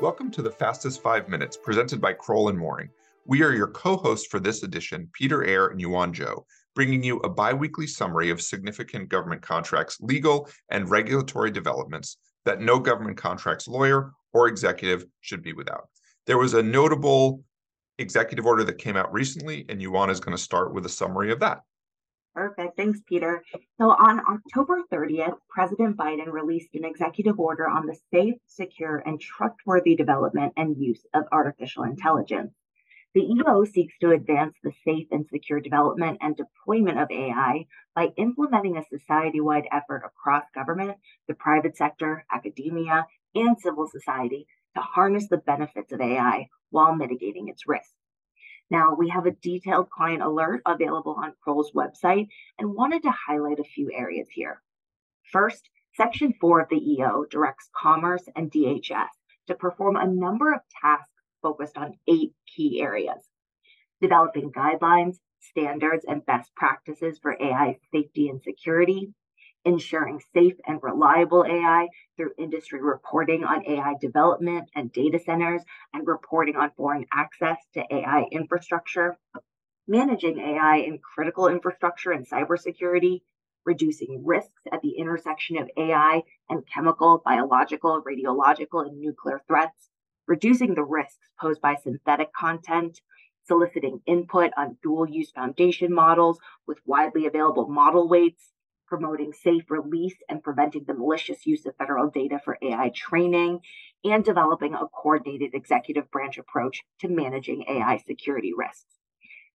Welcome to the Fastest Five Minutes presented by Crowell and Moring. We are your co hosts for this edition, Peter Eyre and Yuan Zhou, bringing you a bi weekly summary of significant government contracts, legal and regulatory developments that no government contracts lawyer or executive should be without. There was a notable executive order that came out recently, and Yuan is going to start with a summary of that. Perfect. Thanks, Peter. So on October 30th, President Biden released an executive order on the safe, secure, and trustworthy development and use of artificial intelligence. The EO seeks to advance the safe and secure development and deployment of AI by implementing a society wide effort across government, the private sector, academia, and civil society to harness the benefits of AI while mitigating its risks. Now, we have a detailed client alert available on Crowell's website and wanted to highlight a few areas here. First, Section 4 of the EO directs Commerce and DHS to perform a number of tasks focused on eight key areas developing guidelines, standards, and best practices for AI safety and security, ensuring safe and reliable AI through industry reporting on AI development and data centers, and reporting on foreign access to AI infrastructure, managing AI in critical infrastructure and cybersecurity, reducing risks at the intersection of AI and chemical, biological, radiological, and nuclear threats, reducing the risks posed by synthetic content, soliciting input on dual use foundation models with widely available model weights, promoting safe release and preventing the malicious use of federal data for AI training, and developing a coordinated executive branch approach to managing AI security risks.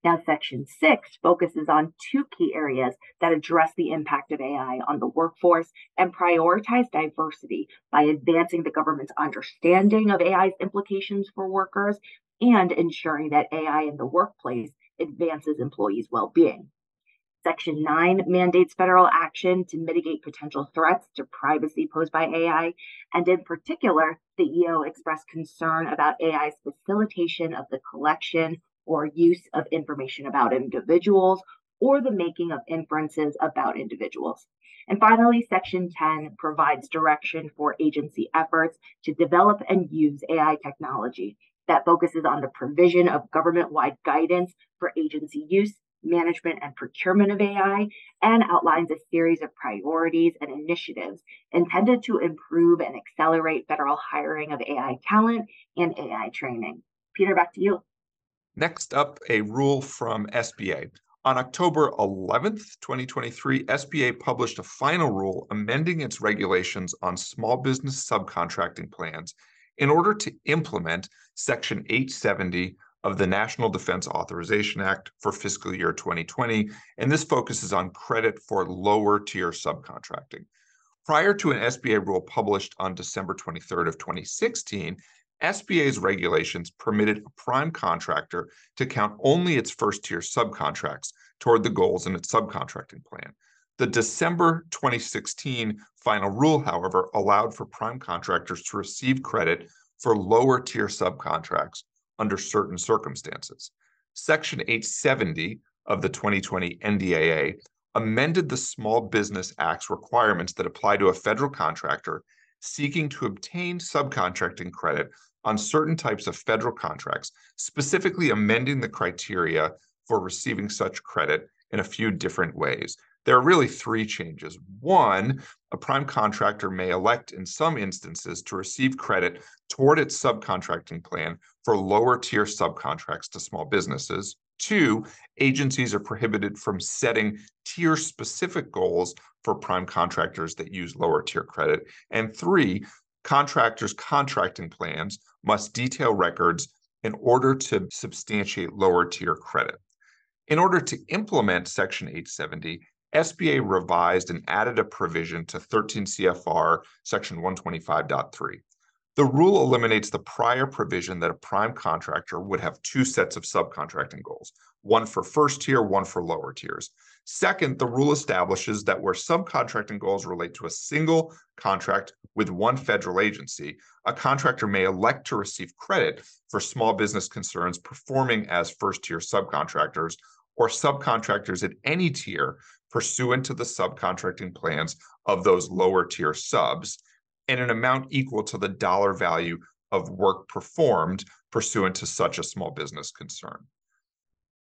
Now, Section 6 focuses on two key areas that address the impact of AI on the workforce and prioritize diversity by advancing the government's understanding of AI's implications for workers and ensuring that AI in the workplace advances employees' well being. Section 9 mandates federal action to mitigate potential threats to privacy posed by AI. And in particular, the EO expressed concern about AI's facilitation of the collection or use of information about individuals or the making of inferences about individuals. And finally, Section 10 provides direction for agency efforts to develop and use AI technology that focuses on the provision of government wide guidance for agency use management and procurement of AI and outlines a series of priorities and initiatives intended to improve and accelerate federal hiring of AI talent and AI training. Peter, back to you. Next up, a rule from SBA. On October 11th, 2023, SBA published a final rule amending its regulations on small business subcontracting plans in order to implement Section 870 of the National Defense Authorization Act for fiscal year 2020, and this focuses on credit for lower tier subcontracting. Prior to an SBA rule published on December 23rd of 2016, SBA's regulations permitted a prime contractor to count only its first tier subcontracts toward the goals in its subcontracting plan. The December 2016 final rule, however, allowed for prime contractors to receive credit for lower tier subcontracts under certain circumstances. Section 870 of the 2020 NDAA amended the Small Business Act's requirements that apply to a federal contractor seeking to obtain subcontracting credit on certain types of federal contracts, specifically amending the criteria for receiving such credit in a few different ways. There are really three changes. One, a prime contractor may elect in some instances to receive credit toward its subcontracting plan for lower tier subcontracts to small businesses. Two, agencies are prohibited from setting tier specific goals for prime contractors that use lower tier credit. And three, contractors' contracting plans must detail records in order to substantiate lower tier credit. In order to implement Section 870, SBA revised and added a provision to 13 CFR section 125.3. The rule eliminates the prior provision that a prime contractor would have two sets of subcontracting goals, one for first tier, one for lower tiers. Second, the rule establishes that where subcontracting goals relate to a single contract with one federal agency, a contractor may elect to receive credit for small business concerns performing as first tier subcontractors or subcontractors at any tier pursuant to the subcontracting plans of those lower tier subs in an amount equal to the dollar value of work performed pursuant to such a small business concern.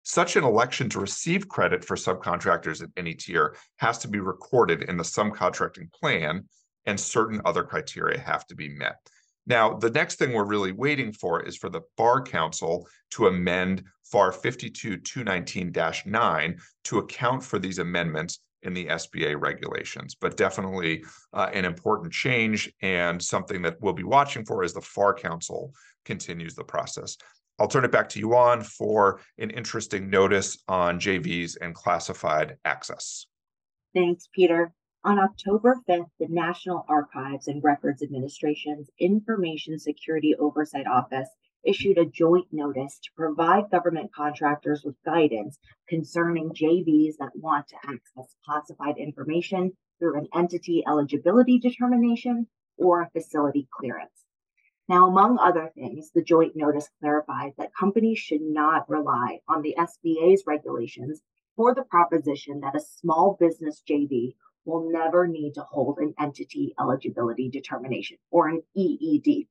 Such an election to receive credit for subcontractors at any tier has to be recorded in the subcontracting plan, and certain other criteria have to be met. Now, the next thing we're really waiting for is for the FAR Council to amend FAR 52219-9 to account for these amendments in the SBA regulations, but definitely uh, an important change and something that we'll be watching for as the FAR Council continues the process. I'll turn it back to Yuan for an interesting notice on JVs and classified access. Thanks, Peter. On October 5th, the National Archives and Records Administration's Information Security Oversight Office issued a joint notice to provide government contractors with guidance concerning JVs that want to access classified information through an entity eligibility determination or a facility clearance. Now, among other things, the joint notice clarifies that companies should not rely on the SBA's regulations for the proposition that a small business JV will never need to hold an entity eligibility determination or an EED.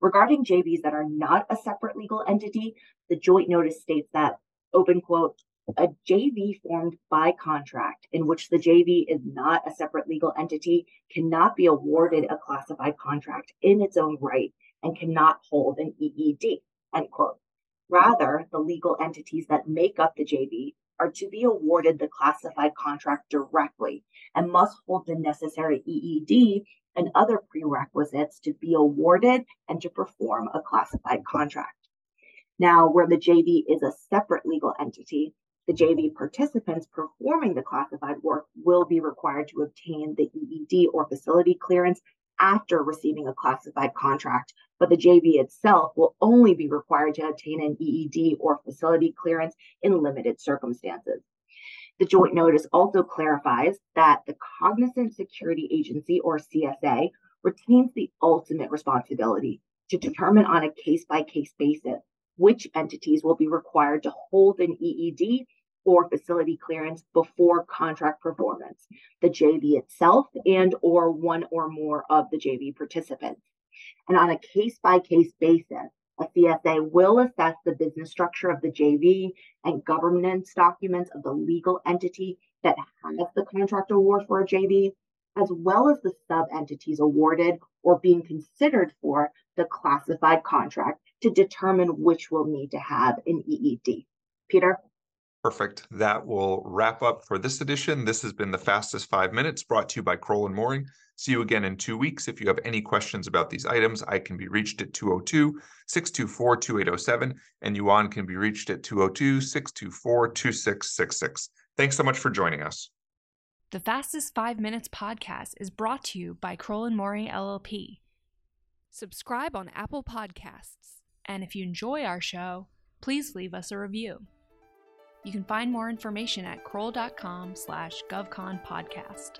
Regarding JVs that are not a separate legal entity, the joint notice states that, open quote, a JV formed by contract in which the JV is not a separate legal entity cannot be awarded a classified contract in its own right and cannot hold an EED, end quote. Rather, the legal entities that make up the JV are to be awarded the classified contract directly and must hold the necessary EED and other prerequisites to be awarded and to perform a classified contract. Now, where the JV is a separate legal entity, the JV participants performing the classified work will be required to obtain the EED or facility clearance after receiving a classified contract, but the JV itself will only be required to obtain an EED or facility clearance in limited circumstances. The joint notice also clarifies that the Cognizant Security Agency, or CSA, retains the ultimate responsibility to determine on a case by case basis which entities will be required to hold an EED or facility clearance before contract performance, the JV itself and or one or more of the JV participants. And on a case by case basis, a CSA will assess the business structure of the JV and governance documents of the legal entity that has the contract award for a JV, as well as the sub entities awarded or being considered for the classified contract to determine which will need to have an EED. Peter? Perfect. That will wrap up for this edition. This has been the fastest five minutes brought to you by Crowell and Moring. See you again in two weeks. If you have any questions about these items, I can be reached at 202 624 2807, and Yuan can be reached at 202 624 2666. Thanks so much for joining us. The Fastest Five Minutes podcast is brought to you by Crowell and Moring LLP. Subscribe on Apple Podcasts. And if you enjoy our show, please leave us a review. You can find more information at crowell.com slash govconpodcast.